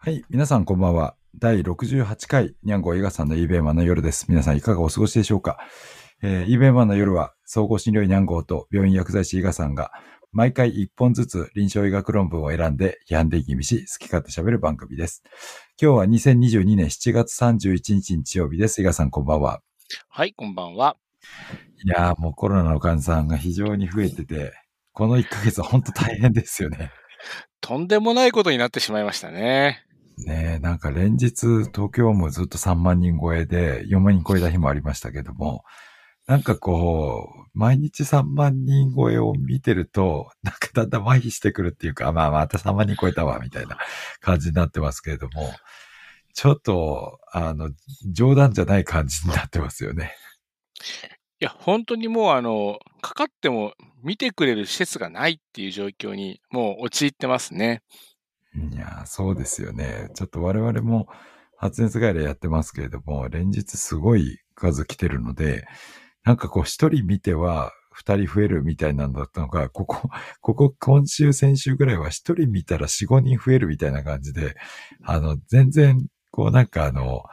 はい、皆さんこんばんは。第68回、にゃんご伊賀さんの eBay マンの夜です。皆さんいかがお過ごしでしょうか、えー、eBay マンの夜は、総合診療医にゃんごと病院薬剤師伊賀さんが、毎回1本ずつ臨床医学論文を選んで、批判的に見し、好き勝手喋る番組です。今日は2022年7月31日日曜日です。伊賀さんこんばんは。はい、こんばんは。いやーもうコロナの患者さんが非常に増えてて、この1ヶ月は本当大変ですよね。とんでもないことになってしまいましたね。ねえ、なんか連日東京もずっと3万人超えで4万人超えた日もありましたけども、なんかこう、毎日3万人超えを見てると、なんかだんだん麻痺してくるっていうか、まあまた3万人超えたわ、みたいな感じになってますけれども、ちょっと、あの、冗談じゃない感じになってますよね。いや、本当にもうあの、かかっても見てくれる施設がないっていう状況にもう陥ってますね。いや、そうですよね。ちょっと我々も発熱外来やってますけれども、連日すごい数来てるので、なんかこう一人見ては二人増えるみたいなんだったのが、ここ、ここ今週先週ぐらいは一人見たら四五人増えるみたいな感じで、あの、全然、こうなんかあの、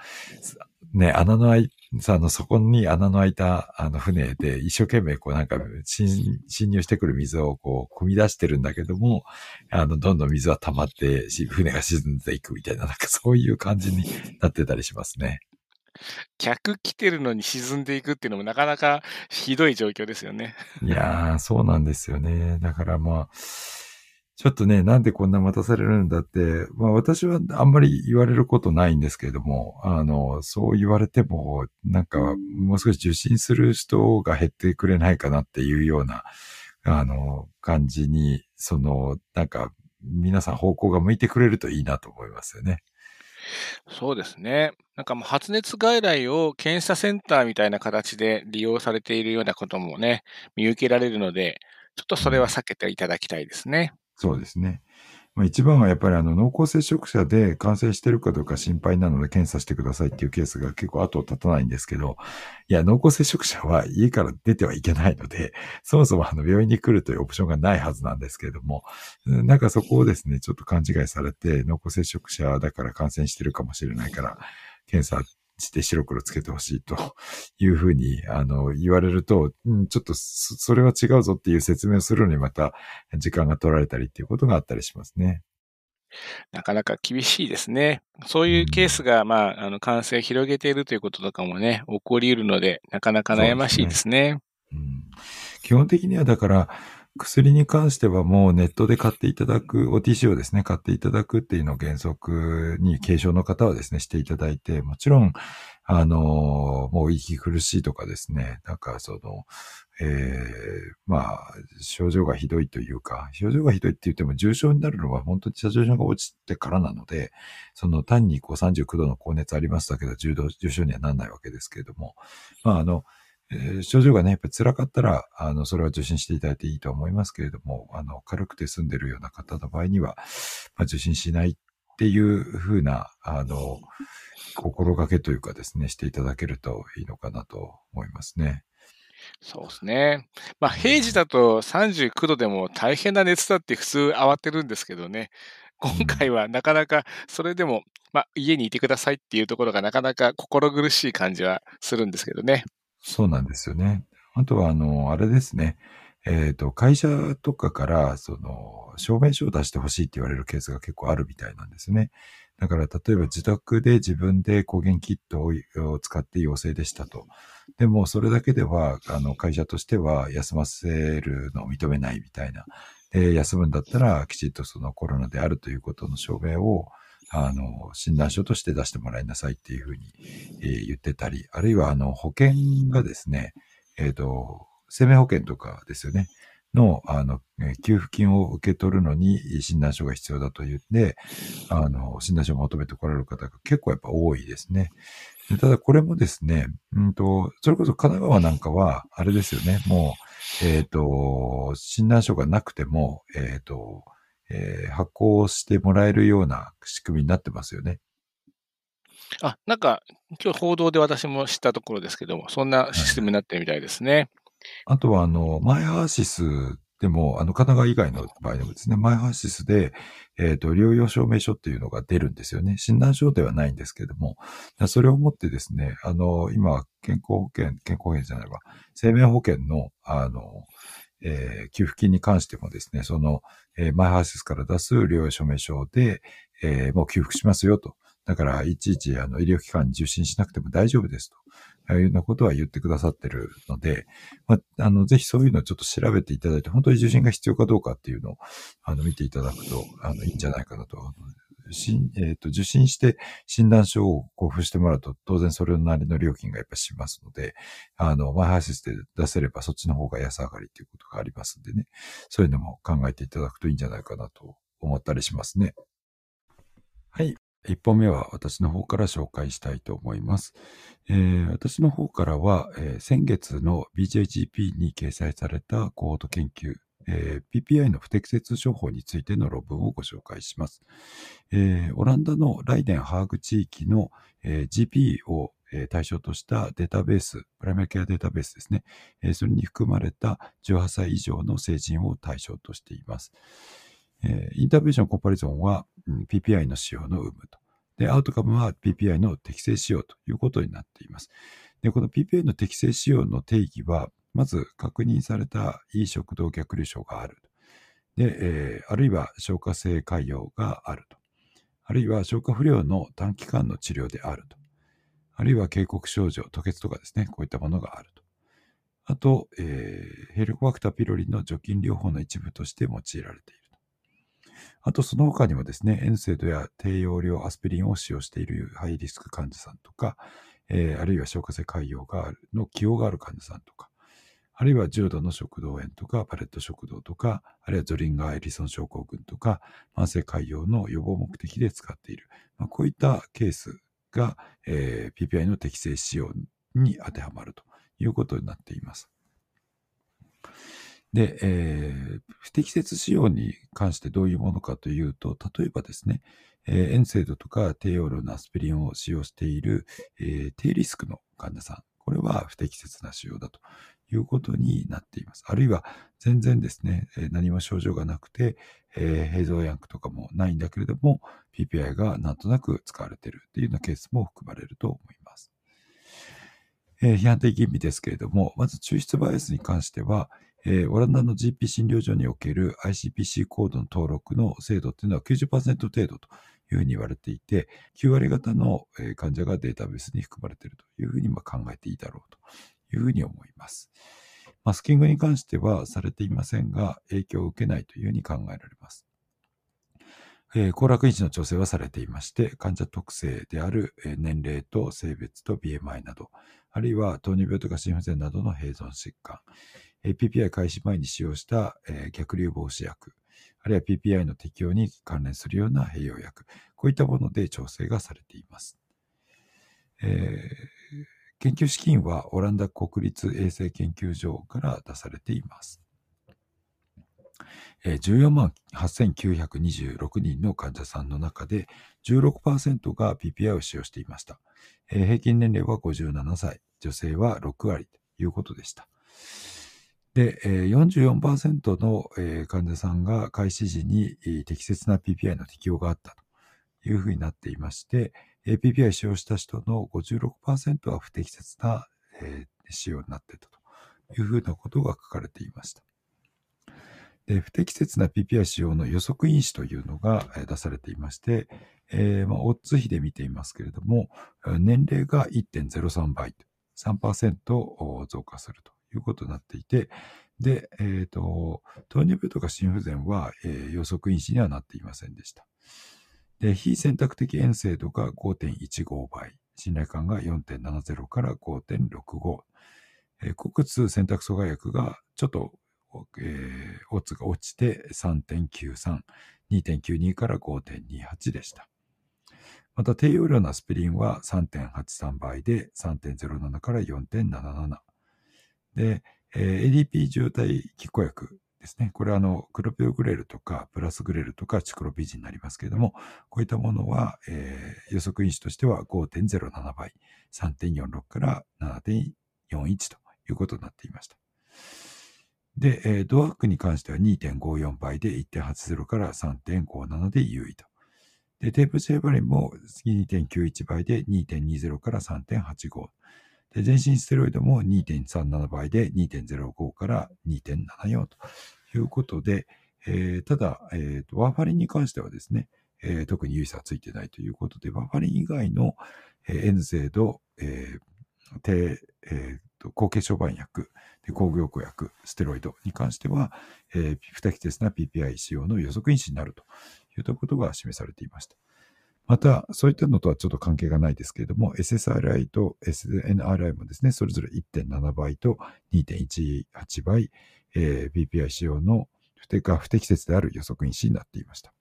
ね、穴の開い、さ、あの、そこに穴の開いた、あの、船で一生懸命、こうなんか、侵入してくる水をこう、汲み出してるんだけども、あの、どんどん水は溜まって船が沈んでいくみたいな、なんかそういう感じになってたりしますね。客来てるのに沈んでいくっていうのもなかなかひどい状況ですよね。いやー、そうなんですよね。だからまあ、ちょっとね、なんでこんな待たされるんだって、まあ私はあんまり言われることないんですけれども、あの、そう言われても、なんかもう少し受診する人が減ってくれないかなっていうような、あの、感じに、その、なんか皆さん方向が向いてくれるといいなと思いますよね。そうですね。なんかもう発熱外来を検査センターみたいな形で利用されているようなこともね、見受けられるので、ちょっとそれは避けていただきたいですね。そうですね。まあ、一番はやっぱりあの濃厚接触者で感染してるかどうか心配なので検査してくださいっていうケースが結構後を絶たないんですけど、いや、濃厚接触者は家から出てはいけないので、そもそもあの病院に来るというオプションがないはずなんですけれども、なんかそこをですね、ちょっと勘違いされて、濃厚接触者だから感染してるかもしれないから、検査して白黒つけてほしいというふうに、あの、言われると、うん、ちょっとそれは違うぞっていう説明をするのにまた時間が取られたりっていうことがあったりしますね。なかなか厳しいですね。そういうケースが、まあ、あの、感染を広げているということとかもね、起こり得るので、なかなか悩ましいですね。うん、基本的にはだから、薬に関してはもうネットで買っていただく、OTC をですね、買っていただくっていうのを原則に軽症の方はですね、していただいて、もちろん、あの、もう息苦しいとかですね、なんかその、えー、まあ、症状がひどいというか、症状がひどいって言っても重症になるのは本当に症状が落ちてからなので、その単にこう39度の高熱ありましたけど、重度、重症にはならないわけですけれども、まああの、えー、症状がね、やっぱり辛かったら、あの、それは受診していただいていいと思いますけれども、あの、軽くて済んでるような方の場合には、まあ、受診しないっていうふうな、あの、心がけというかですね、していただけるといいのかなと思いますね。そうですね。まあ、平時だと39度でも大変な熱だって普通慌てるんですけどね。今回はなかなかそれでも、まあ、家にいてくださいっていうところがなかなか心苦しい感じはするんですけどね。そうなんですよね。あとは、あの、あれですね。えっ、ー、と、会社とかから、その、証明書を出してほしいって言われるケースが結構あるみたいなんですね。だから、例えば自宅で自分で抗原キットを使って陽性でしたと。でも、それだけでは、あの、会社としては休ませるのを認めないみたいな。で、休むんだったら、きちっとそのコロナであるということの証明を、あの、診断書として出してもらいなさいっていうふうに、えー、言ってたり、あるいは、あの、保険がですね、えっ、ー、と、生命保険とかですよね。の、あの、給付金を受け取るのに診断書が必要だと言って、あの、診断書を求めてこられる方が結構やっぱ多いですね。ただこれもですね、うんと、それこそ神奈川なんかは、あれですよね、もう、えっ、ー、と、診断書がなくても、えっ、ー、と、えー、発行してもらえるような仕組みになってますよね。あ、なんか、今日報道で私も知ったところですけども、そんなシステムになってるみたいですね。はい、あとは、あの、マイハーシスっでも、あの、神奈川以外の場合でもですね、マイハーシスで、えっ、ー、と、療養証明書っていうのが出るんですよね。診断書ではないんですけれども、それをもってですね、あの、今、健康保険、健康保険じゃないわ、生命保険の、あの、えー、給付金に関してもですね、その、えー、マイハーシスから出す療養証明書で、えー、もう給付しますよと。だから、いちいち、あの、医療機関に受診しなくても大丈夫ですと。いうようなことは言ってくださってるので、まあ、あの、ぜひそういうのをちょっと調べていただいて、本当に受診が必要かどうかっていうのを、あの、見ていただくと、あの、いいんじゃないかなと。しん、えっ、ー、と、受診して診断書を交付してもらうと、当然それなりの料金がやっぱしますので、あの、マイハーシスで出せればそっちの方が安上がりということがありますんでね、そういうのも考えていただくといいんじゃないかなと思ったりしますね。はい。一本目は私の方から紹介したいと思います。えー、私の方からは、えー、先月の BJGP に掲載されたコード研究、えー、PPI の不適切処方についての論文をご紹介します。えオランダのライデン・ハーグ地域の、え GP を対象としたデータベース、プライマリケアデータベースですね。それに含まれた18歳以上の成人を対象としています。えー、インターベーションコンパリゾンは、うん、PPI の使用の有無と。で、アウトカムは PPI の適正使用ということになっています。で、この PPI の適正使用の定義は、まず確認されたいい食道逆流症がある。で、えー、あるいは消化性潰瘍があると。あるいは消化不良の短期間の治療であると。あるいは警告症状、吐血とかですね、こういったものがあると。あと、えー、ヘルコバクターピロリの除菌療法の一部として用いられている。あと、その他にもですね、エンセドや低用量アスピリンを使用しているハイリスク患者さんとか、えー、あるいは消化性潰瘍があるの起用がある患者さんとか、あるいは重度の食道炎とか、パレット食道とか、あるいはゾリンガー・エリソン症候群とか、慢性潰瘍の予防目的で使っている。まあ、こういったケースが、えー、PPI の適正使用に当てはまるということになっています。で、えー、不適切使用に関してどういうものかというと、例えばですね、えー、エンセードとか低用量のアスピリンを使用している、えー、低リスクの患者さん、これは不適切な使用だということになっています。あるいは全然ですね、何も症状がなくて、えー、ヘイゾーヤンクとかもないんだけれども、PPI がなんとなく使われているというようなケースも含まれると思います。えー、批判的吟味ですけれども、まず抽出バイアスに関しては、えー、オランダの GP 診療所における ICPC コードの登録の精度っていうのは90%程度というふうに言われていて、9割方の患者がデータベースに含まれているというふうに考えていいだろうというふうに思います。マスキングに関してはされていませんが、影響を受けないというふうに考えられます。えー、行楽維持の調整はされていまして、患者特性である年齢と性別と BMI など、あるいは糖尿病とか心不全などの併存疾患、PPI 開始前に使用した、えー、逆流防止薬、あるいは PPI の適用に関連するような併用薬、こういったもので調整がされています。えー、研究資金はオランダ国立衛生研究所から出されています。14万8926人の患者さんの中で16%が PPI を使用していました。平均年齢は57歳、女性は6割ということでした。で、44%の患者さんが開始時に適切な PPI の適用があったというふうになっていまして、PPI 使用した人の56%は不適切な使用になっていたというふうなことが書かれていました。で不適切な PPI 使用の予測因子というのが出されていまして、えーまあ、オッズ比で見ていますけれども、年齢が1.03倍、3%増加するとということになっていて、で、えっ、ー、と、糖尿病とか心不全は、えー、予測因子にはなっていませんでした。で、非選択的塩精度が5.15倍、信頼感が4.70から5.65、えー、国痛選択阻害薬がちょっと、えー、オッズが落ちて3.93、2.92から5.28でした。また、低用量のアスピリンは3.83倍で3.07から4.77。で、えー、ADP 状態拮抗薬ですね。これはあの、クロピオグレルとか、プラスグレルとか、チクロビジンになりますけれども、こういったものは、えー、予測因子としては5.07倍、3.46から7.41ということになっていました。で、えードワークに関しては2.54倍で1.80から3.57で優位と。で、テープシェーバリンも2.91倍で2.20から3.85。で、全身ステロイドも2.37倍で2.05から2.74ということで、えーただ、えーと、ワーファリンに関してはですね、えー特に優位差はついてないということで、ワーファリン以外の、えー、N ゼード、えー低えーと高血小板薬、で抗凝固薬、ステロイドに関しては、えー不適切な PPI 使用の予測因子になるといったことが示されていました。また、そういったのとはちょっと関係がないですけれども、SSRI と SNRI もですね、それぞれ1.7倍と2.18倍、えー PPI 使用の不適が不適切である予測因子になっていました。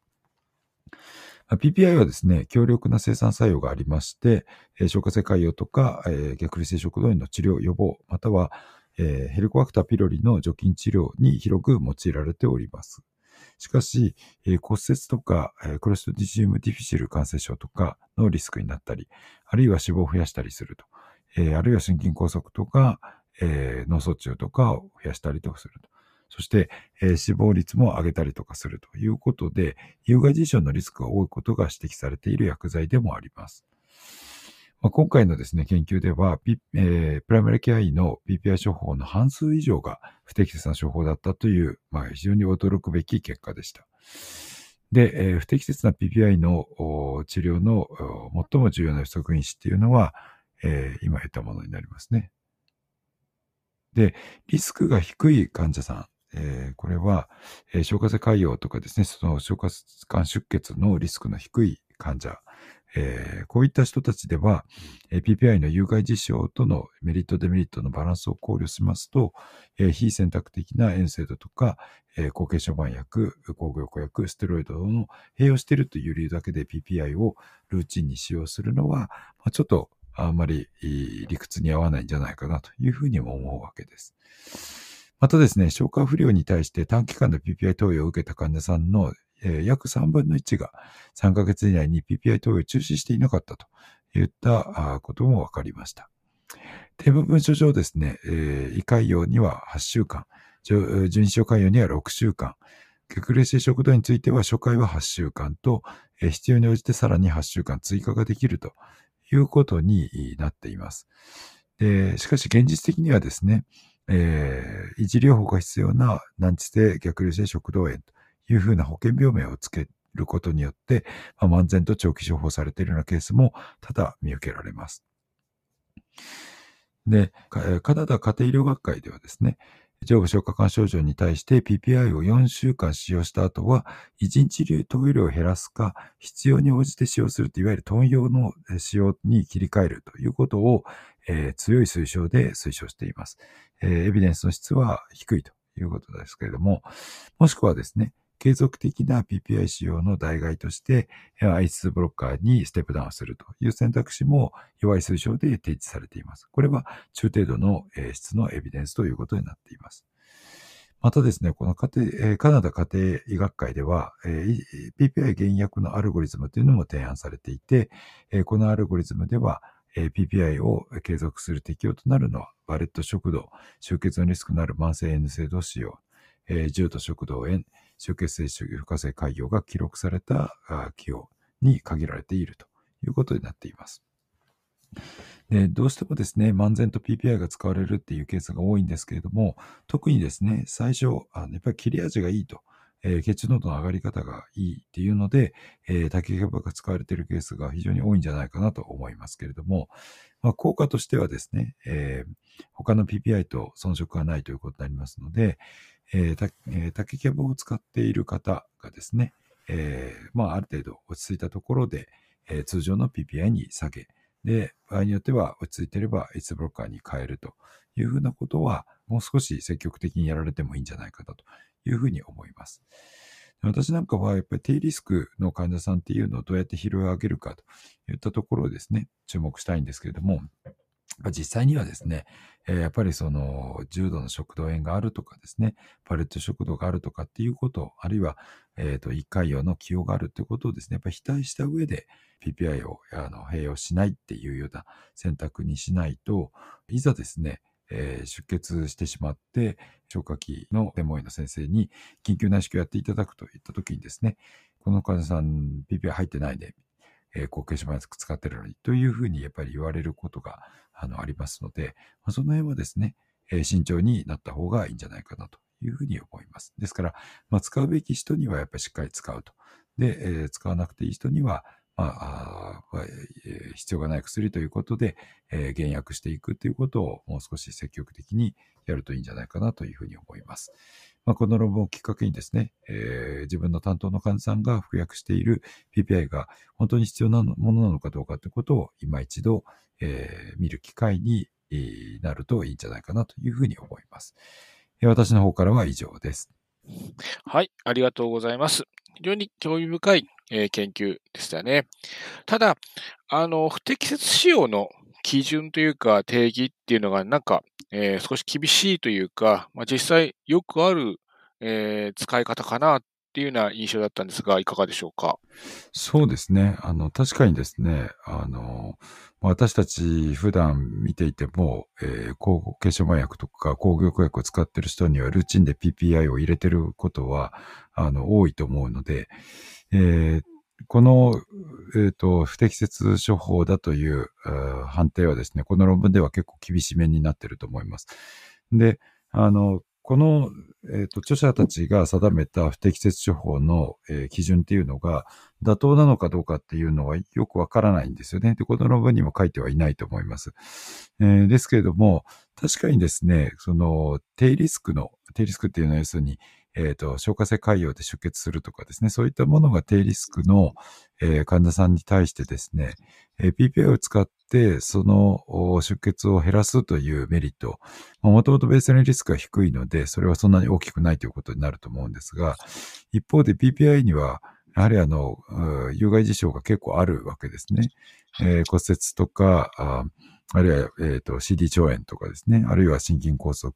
まあ PPI はですね、強力な生産作用がありまして、えー消化性潰瘍とか、えー逆流性食道炎の治療予防、または、えーヘリコバクターピロリの除菌治療に広く用いられております。しかし、え骨折とか、えクロストディジウムディフィシル感染症とかのリスクになったり、あるいは脂肪を増やしたりすると。えあるいは心筋梗塞とか、え脳卒中とかを増やしたりとすると。そして、え死亡率も上げたりとかするということで、有害事象のリスクが多いことが指摘されている薬剤でもあります。まあ、今回のですね、研究では、P えープライマリケア医の PPI 処方の半数以上が不適切な処方だったという、まあ、非常に驚くべき結果でした。で、えー不適切な PPI の治療の最も重要な予測因子っていうのは、えー今言ったものになりますね。で、リスクが低い患者さん、えーこれは、えー消化性潰瘍とかですね、その消化管出血のリスクの低い患者、えーこういった人たちでは、えー PPI の有害事象とのメリット、デメリットのバランスを考慮しますと、えー非選択的な塩性度とか、えー後継小板薬、抗凝固薬、ステロイドの併用しているという理由だけで PPI をルーチンに使用するのは、まあ、ちょっとあんまり理屈に合わないんじゃないかなというふうにも思うわけです。またですね、消化不良に対して短期間の PPI 投与を受けた患者さんの、えー約3分の1が3ヶ月以内に PPI 投与を中止していなかったといったことも分かりました。テーマ文書上ですね、えー胃潰瘍には8週間、じょ純子症潰瘍には6週間、逆流性食道については初回は8週間と、えー必要に応じてさらに8週間追加ができるということになっています。でしかし現実的にはですね、えー維持療法が必要な難治性逆流性食道炎というふうな保険病名をつけることによって、まあ、漫然と長期処方されているようなケースも多々見受けられます。で、カナダ家庭医療学会ではですね、上部消化管症状に対して PPI を4週間使用した後は、1日流投与量を減らすか、必要に応じて使用するといわゆるトン用の使用に切り替えるということを、えー強い推奨で推奨しています。えーエビデンスの質は低いということですけれども、もしくはですね、継続的な PPI 使用の代替として、えー I2 ブロッカーにステップダウンするという選択肢も弱い推奨で提示されています。これは中程度の質のエビデンスということになっています。またですね、この家庭、カナダ家庭医学会では、PPI 減薬のアルゴリズムというのも提案されていて、このアルゴリズムでは、PPI を継続する適用となるのは、バレット食道、出血のリスクのある慢性 N 性度使用、重度食道炎、出血性主負荷性潰瘍が記録されたあ起用に限られているということになっています。でどうしてもですね、漫然と PPI が使われるっていうケースが多いんですけれども、特にですね、最初、あのやっぱり切れ味がいいと、えー血中濃度の上がり方がいいっていうので、えー、竹キャバが使われているケースが非常に多いんじゃないかなと思いますけれども、まあ、効果としてはですね、えー他の PPI と遜色がないということになりますので、えーたえ竹キャバを使っている方がですね、えーまあ、ある程度落ち着いたところで、えー通常の PPI に下げ、で、場合によっては落ち着いていれば H ブロッカーに変えるというふうなことは、もう少し積極的にやられてもいいんじゃないかなというふうに思います。私なんかはやっぱり低リスクの患者さんっていうのをどうやって拾い上げるかといったところをですね、注目したいんですけれども、実際にはですね、やっぱりその重度の食道炎があるとかですね、パレット食道があるとかっていうこと、あるいは、えっ、と、胃潰瘍の起用があるということをですね、やっぱり否定した上で PPI をあの併用しないっていうような選択にしないと、いざですね、えー、出血してしまって、消化器の専門医の先生に緊急内視鏡をやっていただくといった時にですね、この患者さん PPI 入ってないで、えー、後継者マスク使ってるのにというふうにやっぱり言われることがあのありますので、まあ、その辺はですね、えー、慎重になった方がいいんじゃないかなというふうに思います。ですから、まあ、使うべき人にはやっぱりしっかり使うと。で、えー、使わなくていい人には、まあ、あえ、必要がない薬ということで、えー、減薬していくということをもう少し積極的にやるといいんじゃないかなというふうに思います。まあ、この論文をきっかけにですね、えー、自分の担当の患者さんが服薬している PPI が本当に必要なものなのかどうかということを今一度、えー、見る機会になるといいんじゃないかなというふうに思います。私の方からは以上です。はい、ありがとうございます。非常に興味深い、えー、研究でしたね。ただ、あの、不適切使用の基準というか定義っていうのがなんかえー、少し厳しいというか、まあ、実際よくある、えー、使い方かなっていうような印象だったんですが、いかがでしょうか？そうですね。あの、確かにですね、あの、私たち普段見ていても、えー、抗化粧麻薬とか抗玉薬を使っている人にはルーチンで PPI を入れてることは、あの、多いと思うので、えー、この、え、ー、と、不適切処方だという判定はですね、この論文では結構厳しめになっていると思います。で、あの、この、えーと、著者たちが定めた不適切処方の、えー、基準っていうのが妥当なのかどうかっていうのはよくわからないんですよね。で、この論文にも書いてはいないと思います。えー、ですけれども、確かにですね、その低リスクの、低リスクっていうのは要するに、えっ、と、消化性潰瘍で出血するとかですね、そういったものが低リスクの、えー、患者さんに対してですね、えー、PPI を使ってその出血を減らすというメリット、もともとベースラインリスクが低いので、それはそんなに大きくないということになると思うんですが、一方で PPI には、やはりあの、有害事象が結構あるわけですね。えー、骨折とか、あるいは、えーと、CD 腸炎とかですね、あるいは心筋梗塞、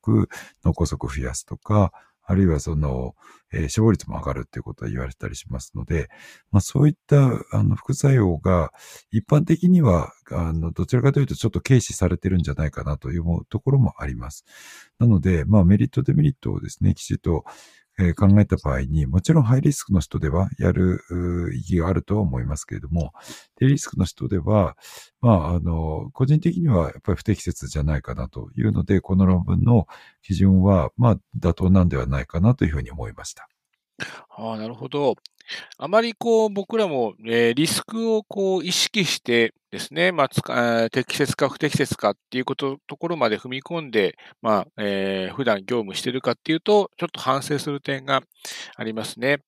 脳梗塞を増やすとか、あるいはその、えー、死亡率も上がるっていうことは言われたりしますので、まあそういったあの副作用が一般的には、あの、どちらかというとちょっと軽視されてるんじゃないかなというところもあります。なので、まあメリットデメリットをですね、きちっとえ、考えた場合に、もちろんハイリスクの人ではやる意義があるとは思いますけれども、低リスクの人では、まあ、あの、個人的にはやっぱり不適切じゃないかなというので、この論文の基準は、まあ、妥当なんではないかなというふうに思いました。ああ、なるほど。あまりこう僕らも、えー、リスクをこう意識してですね、まあ、適切か不適切かっていうこと、ところまで踏み込んで、まあ、えー、普段業務してるかっていうと、ちょっと反省する点がありますね。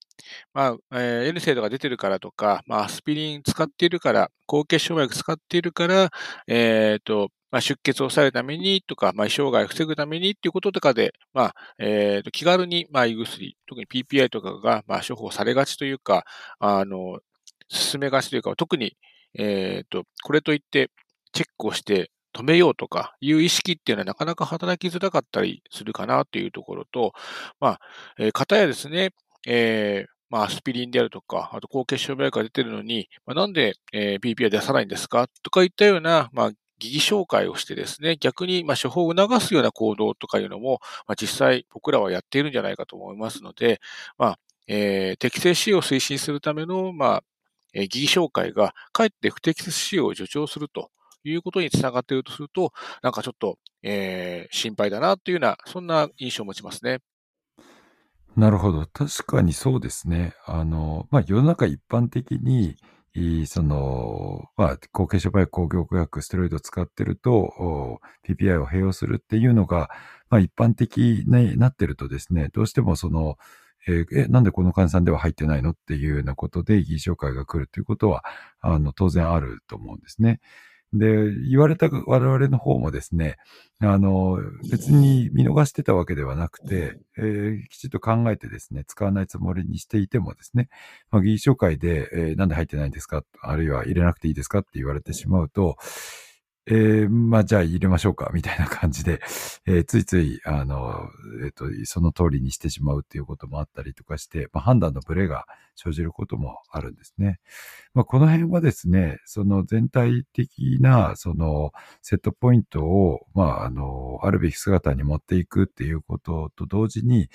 まあ、えー、N 制度が出てるからとか、まあ、アスピリン使っているから、高血症薬使っているから、えっ、ー、と、まあ、出血を抑えるためにとか、まあ、障害を防ぐためにっていうこととかで、まあ、えっ、ー、と、気軽に、まあ、胃薬、特に PPI とかが、まあ、処方されがちというか、あの、進めがちというか、特に、えっ、ー、と、これといってチェックをして止めようとかいう意識っていうのはなかなか働きづらかったりするかなというところと、まあ、えー、方やですね、えー、まあ、アスピリンであるとか、あと高血症病が出てるのに、まあ、なんで、えー、PP は出さないんですかとかいったような、まあ、疑義紹介をしてですね、逆に、まあ、処方を促すような行動とかいうのも、まあ、実際僕らはやっているんじゃないかと思いますので、まあ、えー、適正使用を推進するための、まあ、えー、疑義紹介が、かえって不適切使用を助長するということにつながっているとすると、なんかちょっと、えー、心配だなというような、そんな印象を持ちますね。なるほど。確かにそうですね。あの、まあ、世の中一般的に、その、まあ、高血症バイ抗凝固薬、ステロイドを使ってると、PPI を併用するっていうのが、まあ、一般的になってるとですね、どうしてもその、えー、え、なんでこの患者さんでは入ってないの？っていうようなことで、疑義紹介が来るということは、あの、当然あると思うんですね。で、言われた我々の方もですね、あの、別に見逃してたわけではなくて、えー、きちっと考えてですね、使わないつもりにしていてもですね、まあ、議員紹介で、えー、なんで入ってないんですか？あるいは入れなくていいですか？って言われてしまうと、えー、まあ、じゃあ入れましょうか、みたいな感じで、えー、ついつい、あの、えっ、と、その通りにしてしまうっていうこともあったりとかして、まあ、判断のブレが生じることもあるんですね。まあ、この辺はですね、その全体的な、その、セットポイントを、まあ、あの、あるべき姿に持っていくっていうことと同時に、や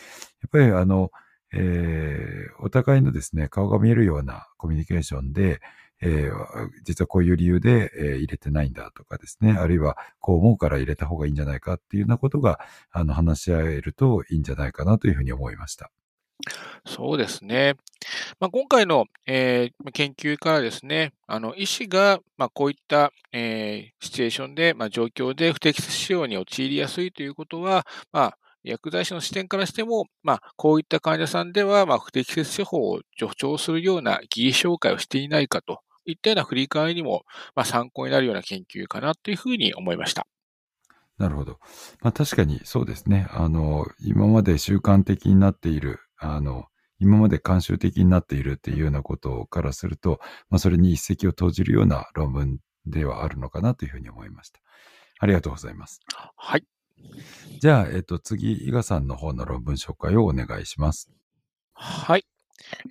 っぱりあの、えー、お互いのですね、顔が見えるようなコミュニケーションで、えー、実はこういう理由で、えー、入れてないんだとかですね、あるいはこう思うから入れた方がいいんじゃないかっていうようなことが、あの、話し合えるといいんじゃないかなというふうに思いました。そうですね。まあ、今回の、えー、研究からですね、あの医師が、まあ、こういった、えー、シチュエーションで、まあ、状況で不適切使用に陥りやすいということは、まあ、薬剤師の視点からしても、まあ、こういった患者さんでは、まあ、不適切処方を助長するような疑義紹介をしていないかといったような振り返りにも、まあ、参考になるような研究かなというふうに思いました。なるほど。まあ、確かにそうですね。あの、今まで習慣的になっている、あの、今まで慣習的になっているっていうようなことからすると、まあ、それに一石を投じるような論文ではあるのかなというふうに思いました。ありがとうございます。はい。じゃあ、えっと、次、伊賀さんの方の論文紹介をお願いします。はい。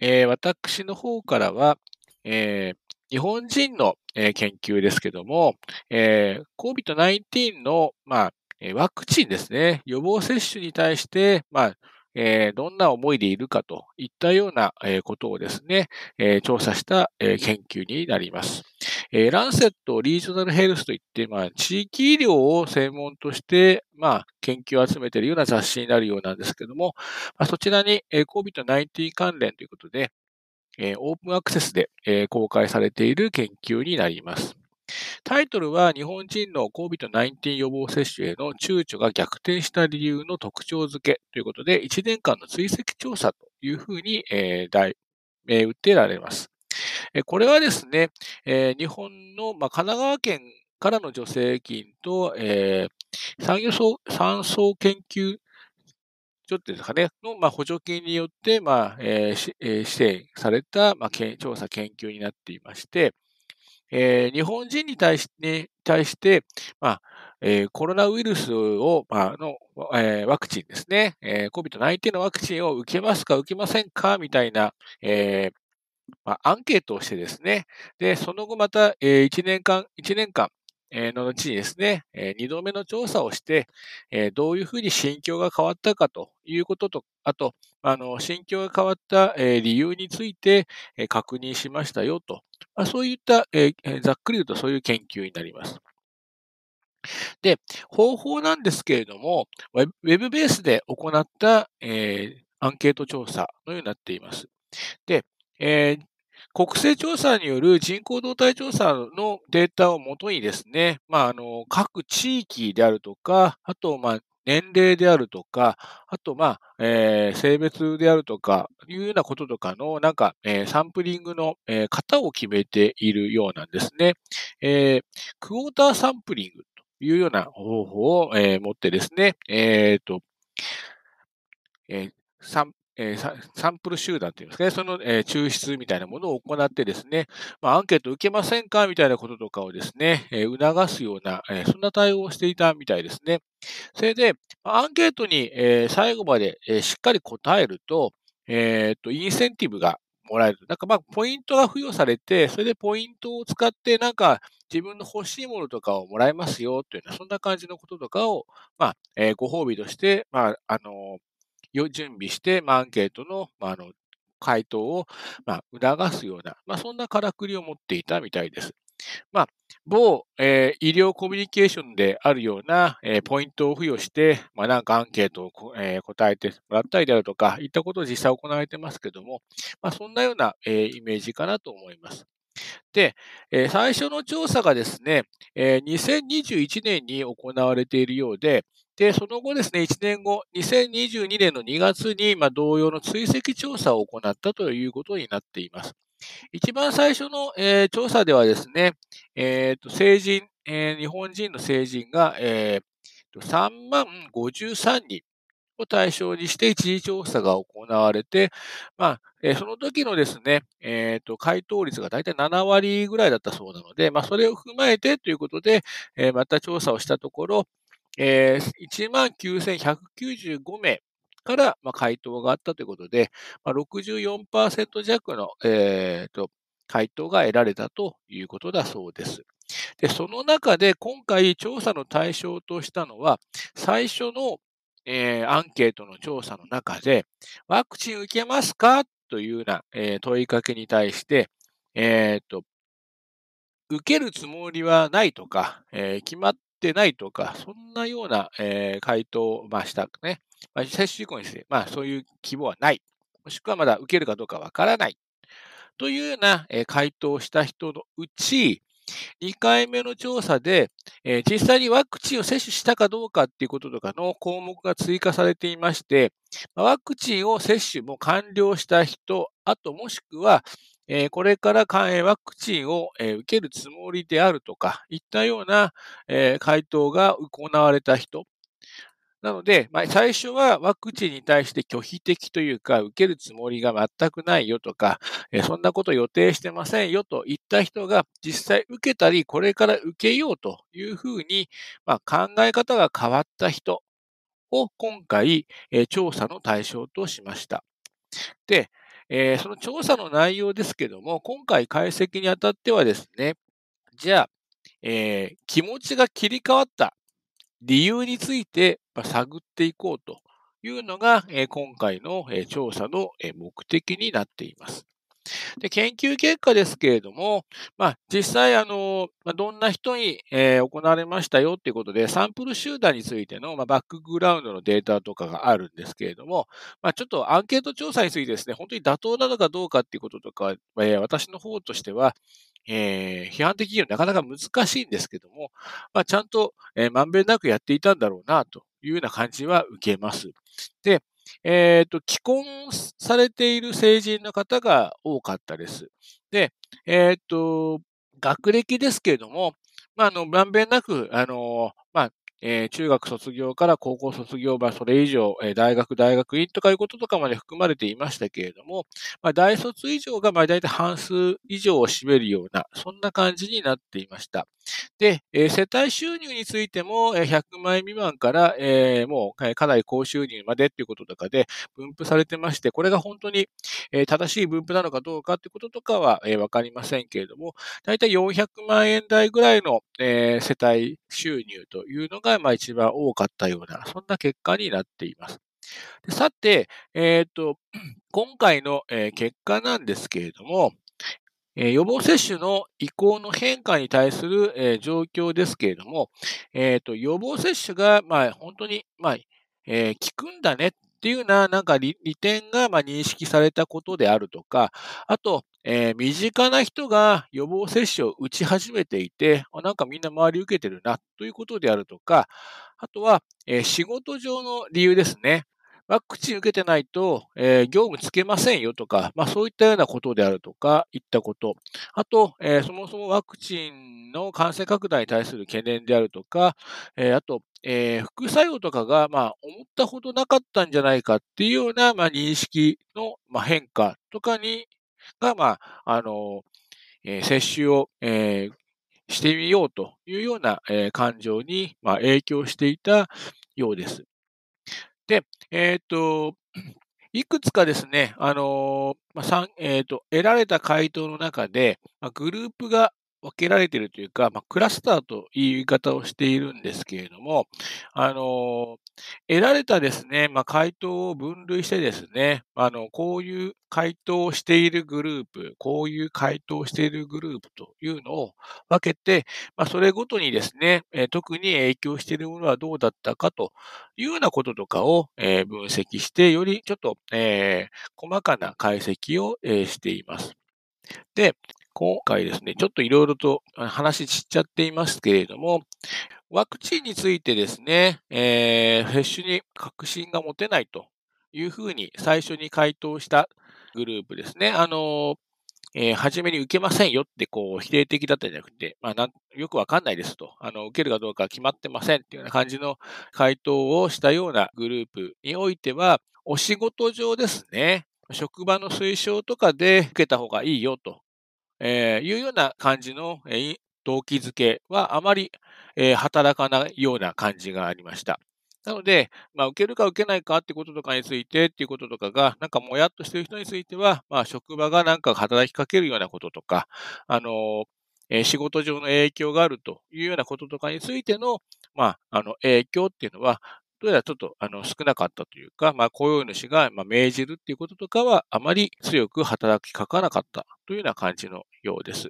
えー、私の方からは、えー、日本人の、えー、研究ですけども、えー、COVID-19 の、まあ、ワクチンですね、予防接種に対して、まあ、え、どんな思いでいるかといったような、ことをですね、え、調査した、研究になります。えランセット・リージョナル・ヘルスといって、まあ、地域医療を専門として、まあ、研究を集めているような雑誌になるようなんですけども、まあ、そちらに、え COVID-19 関連ということで、えオープンアクセスで、え公開されている研究になります。タイトルは日本人の COVID-19 予防接種への躊躇が逆転した理由の特徴付けということで、1年間の追跡調査というふうに、えー、題、えー、ってられます。これはですね、日本の、まあ、神奈川県からの助成金と、えー、産業産総研究所っていうですかね、の、まあ、補助金によって、まあ、えーえー、指定された、まあ、調査研究になっていまして、えー、日本人に対し,、ね、対して、まあえー、コロナウイルスを、まあのえー、ワクチンですね、えー、COVID-19 のワクチンを受けますか、受けませんかみたいな、えーま、アンケートをしてですね、で、その後また、え、1年間、1年間、の後にですね、え2度目の調査をして、えどういうふうに心境が変わったかということと、あと、あの、心境が変わった、え理由について、え確認しましたよと。ま、そういった、えざっくり言うとそういう研究になります。で、方法なんですけれども、ウェブベースで行った、えー、アンケート調査のようになっています。で、えー、国勢調査による人口動態調査のデータをもとにですね、まあ、あの、各地域であるとか、あと、まあ、年齢であるとか、あと、まあ、えー、性別であるとか、いうようなこととかの、なんか、えー、サンプリングの、えー、型を決めているようなんですね。えー、クォーターサンプリングというような方法を、えー、持ってですね、えっ、ー、と、えー、サンえー、サンプル集団というんですかね、その、えー、抽出みたいなものを行ってですね、まあ、アンケート受けませんか？みたいなこととかをですね、えー、促すような、えそんな対応をしていたみたいですね。それで、アンケートに、え最後まで、えしっかり答えると、えっと、インセンティブがもらえる。なんかまあ、ポイントが付与されて、それでポイントを使って、なんか自分の欲しいものとかをもらえますよ、というような、そんな感じのこととかを、まあ、えー、ご褒美として、まあ、あの準備して、アンケートの、まあ、あの回答を、まあ、促すような、まあ、そんなからくりを持っていたみたいです。まあ、某、えー、医療コミュニケーションであるような、えー、ポイントを付与して、まあ、なんかアンケートを、えー、答えてもらったりであるとか、いったことを実際行われてますけども、まあ、そんなような、えイメージかなと思います。で、え最初の調査がですね、え2021年に行われているようで、で、その後ですね、1年後、2022年の2月に、まあ、同様の追跡調査を行ったということになっています。一番最初の、えー、調査ではですね、えーと、成人、えー、日本人の成人が、えー、3万53人を対象にして一次調査が行われて、まあ、えー、その時のですね、え、ー、と、回答率が大体7割ぐらいだったそうなので、まあ、それを踏まえてということで、えー、また調査をしたところ、えー、19,195名から、まあ、回答があったということで、まあ、64%弱の、えーと、回答が得られたということだそうです。で、その中で今回調査の対象としたのは、最初の、えー、アンケートの調査の中で、ワクチン受けますかというような、えー、問いかけに対して、えー、と、受けるつもりはないとか、えー、決まってないとか、そんなような、えー、回答を、まあ、したくね。まあ、接種以降にして、まあ、そういう希望はない。もしくはまだ受けるかどうかわからない。というような、えー、回答をした人のうち、2回目の調査で、えー、実際にワクチンを接種したかどうかっていうこととかの項目が追加されていまして、ワクチンを接種も完了した人、あともしくは、え、これからワクチンを、え、受けるつもりであるとか、いったような、え、回答が行われた人、なので、ま、最初はワクチンに対して拒否的というか、受けるつもりが全くないよとか、えそんなこと予定してませんよといった人が実際受けたり、これから受けようというふうに、ま、考え方が変わった人を今回、え調査の対象としました。で、えその調査の内容ですけども、今回解析にあたってはですね、じゃあ、えー、気持ちが切り替わった理由について探っていこうというのが、今回の調査の目的になっています。で研究結果ですけれども、まあ、実際、あの、まあ、どんな人に、えー、行われましたよっていうことで、サンプル集団についての、まあ、バックグラウンドのデータとかがあるんですけれども、まあ、ちょっとアンケート調査についてですね、本当に妥当なのかどうかっていうこととか、えー、私の方としては、えー、批判的にはなかなか難しいんですけども、まあ、ちゃんと、えー、まんべんなくやっていたんだろうな、というような感じは受けます。で、えっ、ー、と、既婚されている成人の方が多かったです。で、えっ、ー、と、学歴ですけれども、まあ、あの、まんべんなく、あの、まあ、えー、中学卒業から高校卒業はそれ以上、えー、大学、大学院とかいうこととかまで含まれていましたけれども、まあ、大卒以上がまあ大体半数以上を占めるような、そんな感じになっていました。で、え、世帯収入についても、え、100万円未満から、え、もう、かなり高収入までっていうこととかで分布されてまして、これが本当に、え、正しい分布なのかどうかっていうこととかは、えー、わかりませんけれども、大体400万円台ぐらいの、え、世帯収入というのが、まあ一番多かったような、そんな結果になっています。さて、えっ、ー、と、今回の、え、結果なんですけれども、え、予防接種の移行の変化に対する、え、状況ですけれども、えっ、と、予防接種が、まあ、本当に、まあ、えー、効くんだねっていうような、なんか利点が、ま、認識されたことであるとか、あと、えー、身近な人が予防接種を打ち始めていて、なんかみんな周り受けてるなということであるとか、あとは、えー、仕事上の理由ですね。ワクチン受けてないと、えー、業務つけませんよとか、まあそういったようなことであるとか、いったこと。あと、えー、そもそもワクチンの感染拡大に対する懸念であるとか、えー、あと、え副作用とかが、まあ思ったほどなかったんじゃないかっていうような、まあ認識の、まあ、変化とかに、が、まあ、あの、え接種を、えしてみようというような、え感情に、まあ、影響していたようです。で、えっ、ー、と、いくつかですね、あのまあえーと、得られた回答の中で、まあ、グループが分けられているというか、まあ、クラスターという言い方をしているんですけれども、あの、得られたですね、まあ、回答を分類してですね、あの、こういう回答をしているグループ、こういう回答をしているグループというのを分けて、まあ、それごとにですね、特に影響しているものはどうだったかというようなこととかを、分析して、よりちょっと、え細かな解析を、しています。で、今回ですね、ちょっといろいろと話しちゃっていますけれども、ワクチンについてですね、えー、接種に確信が持てないというふうに最初に回答したグループですね。あの、えー、初めに受けませんよってこう否定的だったんじゃなくて、まあなんよくわかんないですと、あの、受けるかどうか決まってませんっていうような感じの回答をしたようなグループにおいては、お仕事上ですね、職場の推奨とかで受けた方がいいよと、えー、いうような感じの、えー、動機づけはあまり、えー、働かないような感じがありました。なので、まあ、受けるか受けないかってこととかについてっていうこととかが、なんかもやっとしてる人については、まあ、職場がなんか働きかけるようなこととか、あの、えー、仕事上の影響があるというようなこととかについての、まあ、あの、影響っていうのは、どうやらちょっとあの少なかったというか、まあ、雇用主がま命じるっていうこととかは、あまり強く働きかかなかったというような感じのようです。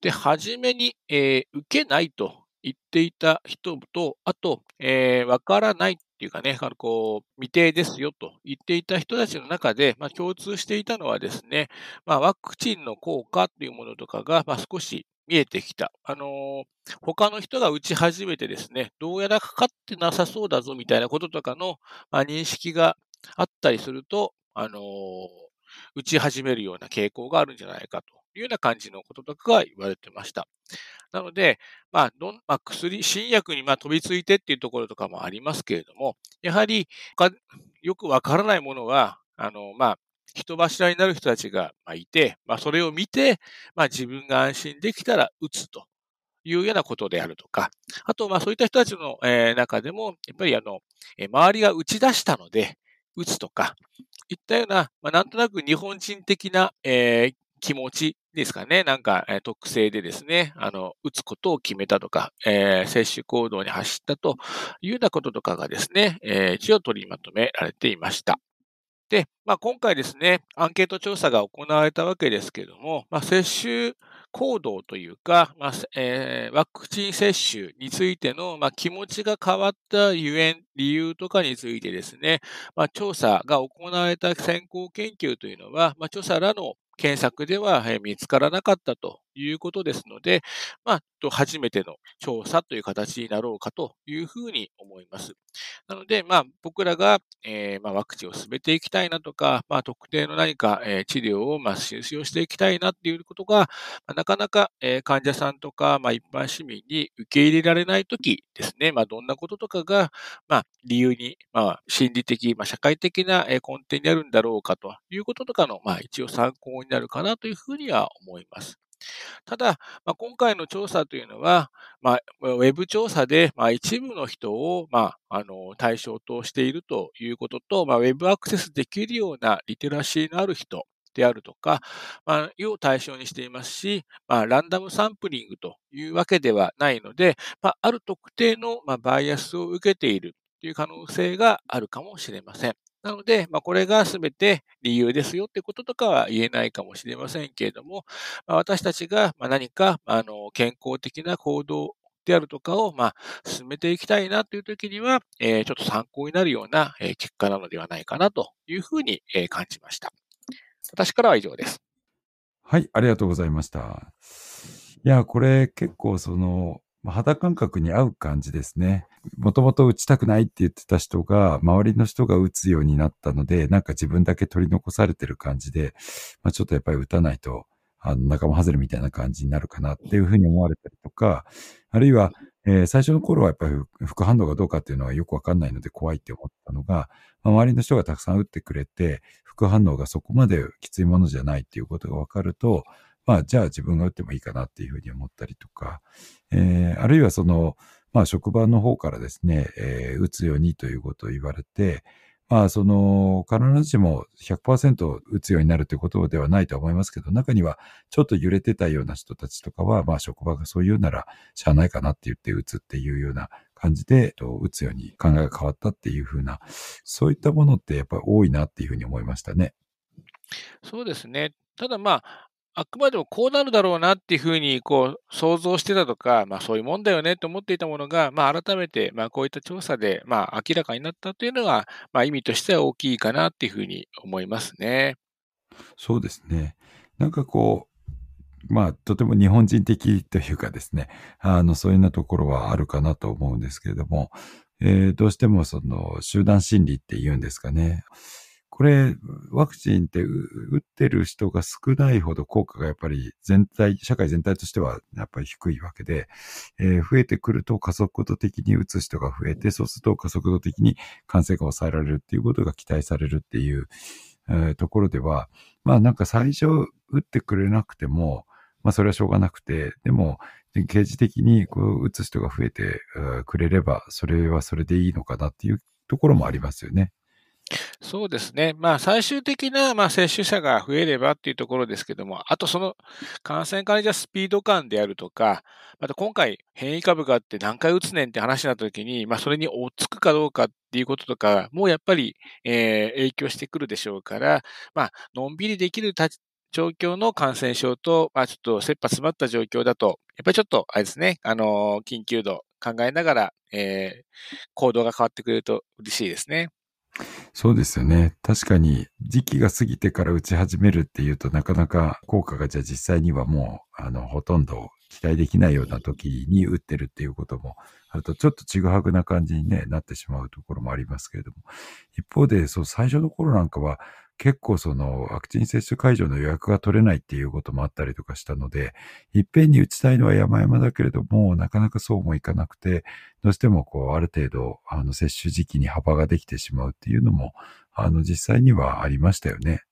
で、はじめに、えー、受けないと言っていた人と、あと、えー、わからないっていうかね、あのこう、未定ですよと言っていた人たちの中で、まあ、共通していたのはですね、まあ、ワクチンの効果っていうものとかが、まあ、少し見えてきた。あのー、他の人が打ち始めてですね、どうやらかかってなさそうだぞみたいなこととかの、まあ、認識があったりすると、あのー、打ち始めるような傾向があるんじゃないかというような感じのこととかが言われてました。なので、まあ、どんまあ、薬、新薬にま飛びついてっていうところとかもありますけれども、やはり、よくわからないものは、あの、まあ、人柱になる人たちがいて、まあ、それを見て、まあ、自分が安心できたら打つというようなことであるとか、あと、まあ、そういった人たちの、えー、中でも、やっぱりあの、えー、周りが打ち出したので、打つとか、いったような、まあ、なんとなく日本人的な、えー、気持ちですかね、なんか、えー、特性でですね、あの、打つことを決めたとか、えー、接種行動に走ったというようなこととかがですね、えー、一応取りまとめられていました。で、まあ、今回ですね、アンケート調査が行われたわけですけども、まあ、接種行動というか、まあえー、ワクチン接種についての、まあ、気持ちが変わったゆえん、理由とかについてですね、まあ、調査が行われた先行研究というのは、まあ、調査らの検索では見つからなかったということですので、まあ、初めての調査という形になろうかというふうに思います。なので、まあ、僕らが、えー、まあ、ワクチンを進めていきたいなとか、まあ、特定の何か、えー、治療を、まあ、収集していきたいなっていうことが、まあ、なかなか、えー、患者さんとか、まあ、一般市民に受け入れられないときですね、まあ、どんなこととかが、まあ、理由に、まあ、心理的、まあ、社会的な根底にあるんだろうかということとかの、まあ、一応参考になるかなというふうには思います。ただ、まあ、今回の調査というのは、まあ、ウェブ調査で、まあ、一部の人を、まあ、あの対象としているということと、まあ、ウェブアクセスできるようなリテラシーのある人であるとか、まあ、を対象にしていますし、まあ、ランダムサンプリングというわけではないので、まあ、ある特定の、まあ、バイアスを受けているという可能性があるかもしれません。なので、まあ、これが全て理由ですよってこととかは言えないかもしれませんけれども、まあ、私たちが何かあの健康的な行動であるとかを、まあ、進めていきたいなというときには、えー、ちょっと参考になるような、えー、結果なのではないかなというふうに、えー、感じました。私からは以上です。はい、ありがとうございました。いや、これ結構その、肌感覚に合う感じですね。もともと打ちたくないって言ってた人が、周りの人が打つようになったので、なんか自分だけ取り残されてる感じで、まあ、ちょっとやっぱり打たないと、あの、仲間外れみたいな感じになるかなっていうふうに思われたりとか、あるいは、えー、最初の頃はやっぱり副反応がどうかっていうのはよくわかんないので怖いって思ったのが、まあ、周りの人がたくさん打ってくれて、副反応がそこまできついものじゃないっていうことがわかると、まあ、じゃあ自分が打ってもいいかなっていうふうに思ったりとか、えー、あるいはその、まあ、職場の方からですね、えー、打つようにということを言われて、まあ、その、必ずしも100%打つようになるということではないと思いますけど、中にはちょっと揺れてたような人たちとかは、まあ、職場がそういうなら、しゃあないかなって言って打つっていうような感じで、打つように考えが変わったっていうふうな、そういったものってやっぱり多いなっていうふうに思いましたね。そうですね。ただまあ、あくまでもこうなるだろうなっていうふうにこう想像してたとか、まあそういうもんだよねと思っていたものが、まあ改めてまあこういった調査でまあ明らかになったというのが、まあ意味としては大きいかなっていうふうに思いますね。そうですね。なんかこう、まあとても日本人的というかですね、あのそういうようなところはあるかなと思うんですけれども、えー、どうしてもその集団心理って言うんですかね。これ、ワクチンって打ってる人が少ないほど効果がやっぱり全体、社会全体としてはやっぱり低いわけで、えー、増えてくると加速度的に打つ人が増えて、そうすると加速度的に感染が抑えられるっていうことが期待されるっていう、えー、ところでは、まあなんか最初打ってくれなくても、まあそれはしょうがなくて、でも、刑事的にこう打つ人が増えてくれれば、それはそれでいいのかなっていうところもありますよね。そうですね。まあ、最終的な、まあ、接種者が増えればっていうところですけども、あとその感染患者スピード感であるとか、また今回変異株があって何回打つねんって話になった時に、まあ、それに追っつくかどうかっていうこととか、もうやっぱり、えー、影響してくるでしょうから、まあ、のんびりできる状況の感染症と、まあ、ちょっと切羽詰まった状況だと、やっぱりちょっと、あれですね、あの、緊急度考えながら、えー、行動が変わってくれると嬉しいですね。そうですよね。確かに時期が過ぎてから打ち始めるっていうとなかなか効果がじゃあ実際にはもうあのほとんど期待できないような時に打ってるっていうこともあるとちょっとちぐはぐな感じに、ね、なってしまうところもありますけれども一方でそう最初の頃なんかは結構そのワクチン接種会場の予約が取れないっていうこともあったりとかしたので、いっぺんに打ちたいのは山々だけれども、なかなかそうもいかなくて、どうしてもこう、ある程度、あの、接種時期に幅ができてしまうっていうのも、あの、実際にはありましたよね。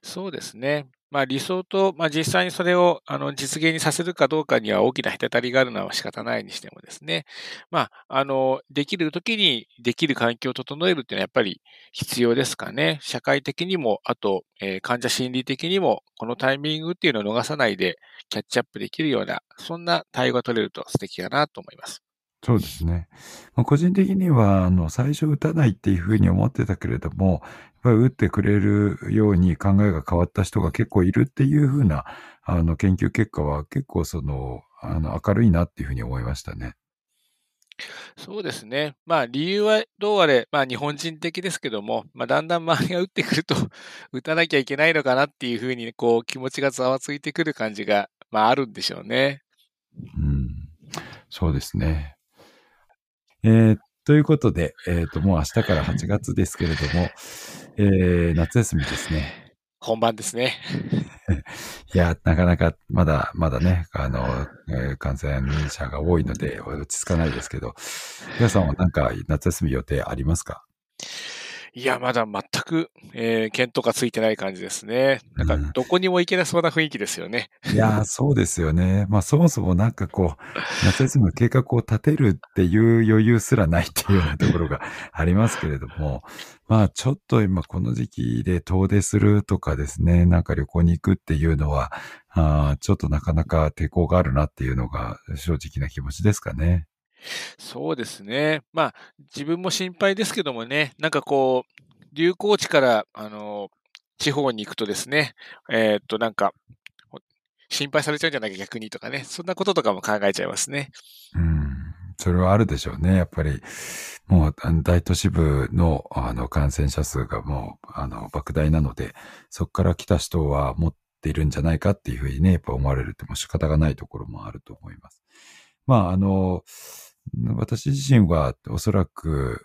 そうですね。まあ、理想と、まあ、実際にそれをあの実現にさせるかどうかには大きな隔たりがあるのは仕方ないにしてもですね、まあ、あの、できるときにできる環境を整えるっていうのはやっぱり必要ですかね。社会的にも、あと、えー、患者心理的にも、このタイミングっていうのを逃さないでキャッチアップできるような、そんな対応が取れると素敵かなと思います。そうですね。個人的には、あの、最初打たないっていうふうに思ってたけれども、打ってくれるように考えが変わった人が結構いるっていうふうな、あの、研究結果は結構その、あの、明るいなっていうふうに思いましたね。そうですね。まあ、理由はどうあれ、まあ、日本人的ですけども、まあ、だんだん周りが打ってくると 打たなきゃいけないのかなっていうふうに、こう、気持ちがざわついてくる感じが、まあ、あるんでしょうね。うん。そうですね。えー、ということで、えっ、ー、と、もう明日から8月ですけれども、えー、夏休みですね。本番ですね。いや、なかなかまだ、まだね、あの、えー、感染者が多いので落ち着かないですけど、皆さんはなんか夏休み予定ありますか？いや、まだ全く、えー、検討がついてない感じですね。なんか、どこにも行けなそうな雰囲気ですよね。うん、いや、そうですよね。まあ、そもそもなんかこう、夏休みの計画を立てるっていう余裕すらないっていうようなところがありますけれども、まあ、ちょっと今この時期で遠出するとかですね、なんか旅行に行くっていうのは、あちょっとなかなか抵抗があるなっていうのが正直な気持ちですかね。そうですね。まあ、自分も心配ですけどもね、なんかこう、流行地から、あの、地方に行くとですね、えー、っと、なんか、心配されちゃうんじゃないか逆にとかね、そんなこととかも考えちゃいますね。うん。それはあるでしょうね。やっぱり、もう大都市部のあの感染者数がもうあの莫大なので、そこから来た人は持っているんじゃないかっていうふうにね、やっぱ思われるっても仕方がないところもあると思います。まあ、あの、私自身はおそらく、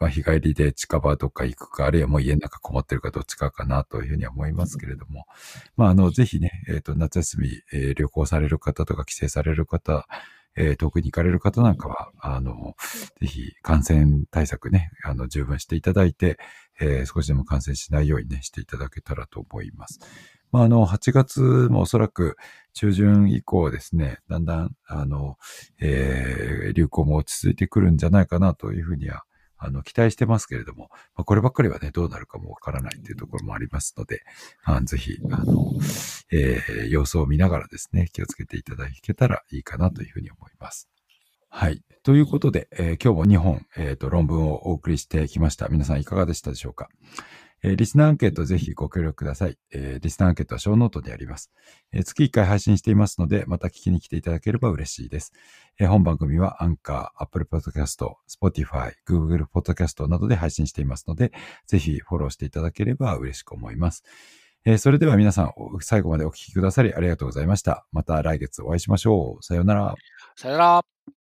まあ、日帰りで近場とか行くか、あるいはもう家の中こもってるかどっちかかなというふうには思いますけれども、まあ、あの、ぜひね、えっ、ー、と、夏休み、えー、旅行される方とか帰省される方、えー、遠くに行かれる方なんかは、あの、ぜひ感染対策ね、あの、十分していただいて、えー、少しでも感染しないようにね、していただけたらと思います。まあ、あの、8月もおそらく中旬以降ですね、だんだん、あの、えー、流行も落ち着いてくるんじゃないかなというふうには、あの、期待してますけれども、まあ、こればっかりはね、どうなるかもわからないというところもありますので、あぜひ、あの、えー、様子を見ながらですね、気をつけていただけたらいいかなというふうに思います。はい。ということで、えー、今日も2本、えっ、ー、と、論文をお送りしてきました。皆さんいかがでしたでしょうか？えー、リスナーアンケートぜひご協力ください。えー、リスナーアンケートはショーノートであります。えー、月1回配信していますので、また聞きに来ていただければ嬉しいです。えー、本番組はアンカー、Apple Podcast、Spotify、Google Podcast などで配信していますので、ぜひフォローしていただければ嬉しく思います。えー、それでは皆さん、最後までお聞きくださりありがとうございました。また来月お会いしましょう。さようなら。さようなら。